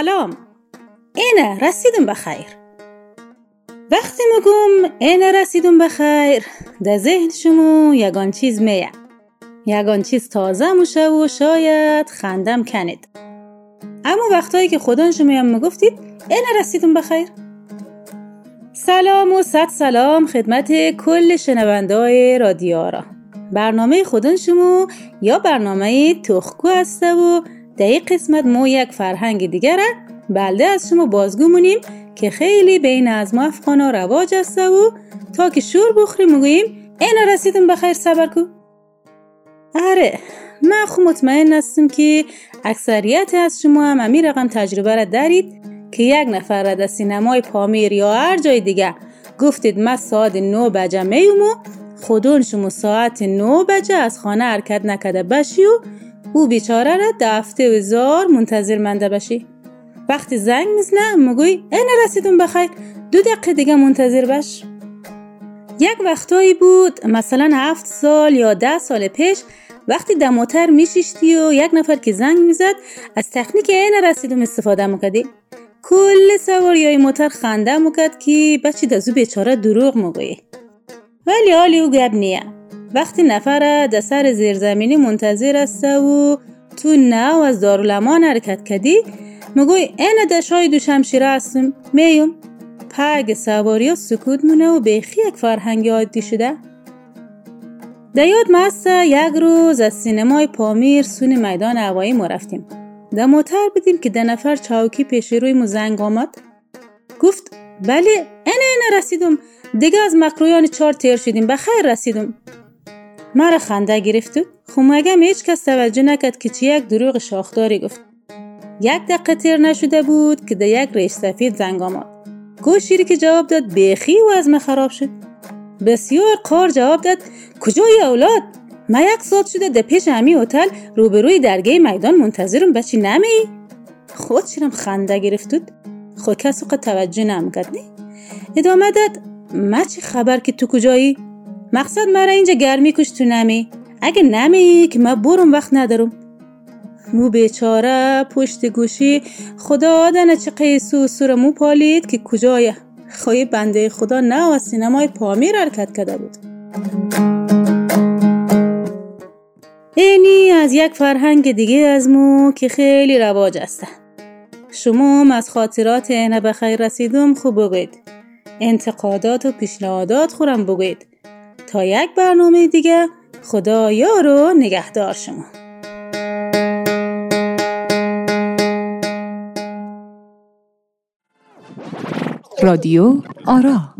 سلام. اینه رسیدم بخیر وقتی مگم اینه رسیدم بخیر در ذهن شما یگان چیز میه. یگان چیز تازه موشه و شاید خندم کنید. اما وقتایی که خدا شما هم مگفتید اینه رسیدم بخیر سلام و صد سلام خدمت کل شنوندای رادیارا برنامه خودن شما یا برنامه تخکو هسته و در این قسمت ما یک فرهنگ دیگره. بلده از شما بازگو مونیم که خیلی بین از ما افغانا رواج است و تا که شور بخوریم می‌گوییم اینا رسیدم بخیر صبر کو. آره من خو مطمئن هستم که اکثریت از شما هم امی رقم تجربه را دارید که یک نفر را در سینمای پامیر یا هر جای دیگه. گفتید ما ساعت نو بجه میوم و خودون شما ساعت نو بجه از خانه حرکت نکده بشی و او بیچاره را دفته و زار منتظر منده بشی وقتی زنگ می‌زنه مگوی این رسیدون بخیر دو دقیقه دیگه منتظر بش یک وقتایی بود مثلا هفت سال یا ده سال پیش وقتی در موتر میشیشتی و یک نفر که زنگ می‌زد از تکنیک این رسیدون استفاده می‌کردی. کل سواریای موتر خنده می‌کرد که بچی دزو بیچاره دروغ مگوی ولی حالی او گب نیه. وقتی نفر در سر زیرزمینی منتظر است و تو نه و از دارالمان حرکت کردی مگوی این دشای دو شمشیره هستم. میوم پگ سواری سکوت مونه و بیخی یک فرهنگ عادی شده. در یاد مسته یک روز از سینمای پامیر سون میدان هوایی ما رفتیم. در موتر بدیم که ده نفر چاوکی پیش روی مو زنگ آمد. گفت بله این این رسیدم. دیگه از مکرویان چار تیر شدیم. بخیر رسیدم. مرا خنده گرفت خو مگم هیچ کس توجه نکرد که چی یک دروغ شاخداری گفت. یک دقیقه تیر نشده بود که در یک ریش سفید زنگ آمد. گوشیری که جواب داد بیخی و از خراب شد. بسیار قار جواب داد کجای اولاد؟ ما یک ساعت شده در پیش همی هتل روبروی درگه میدان منتظرم بچی نمی؟ خود شیرم خنده گرفتود خود کس توجه نمی‌کرد نی ادامه داد ما چی خبر که تو کجایی؟ مقصد مرا اینجا گرمی کش تو نمی. اگه نمی که ما برم وقت ندارم. مو بیچاره پشت گوشی خدا آدنه چه قیسو سور مو پالید که کجایه خواهی بنده خدا نه و سینمای پامیر حرکت کرده بود. اینی از یک فرهنگ دیگه از مو که خیلی رواج است. شما از خاطرات اینه بخیر رسیدم خوب بگوید. انتقادات و پیشنهادات خورم بگوید. تا یک برنامه دیگه خدا یارو نگهدار شما. رادیو آرا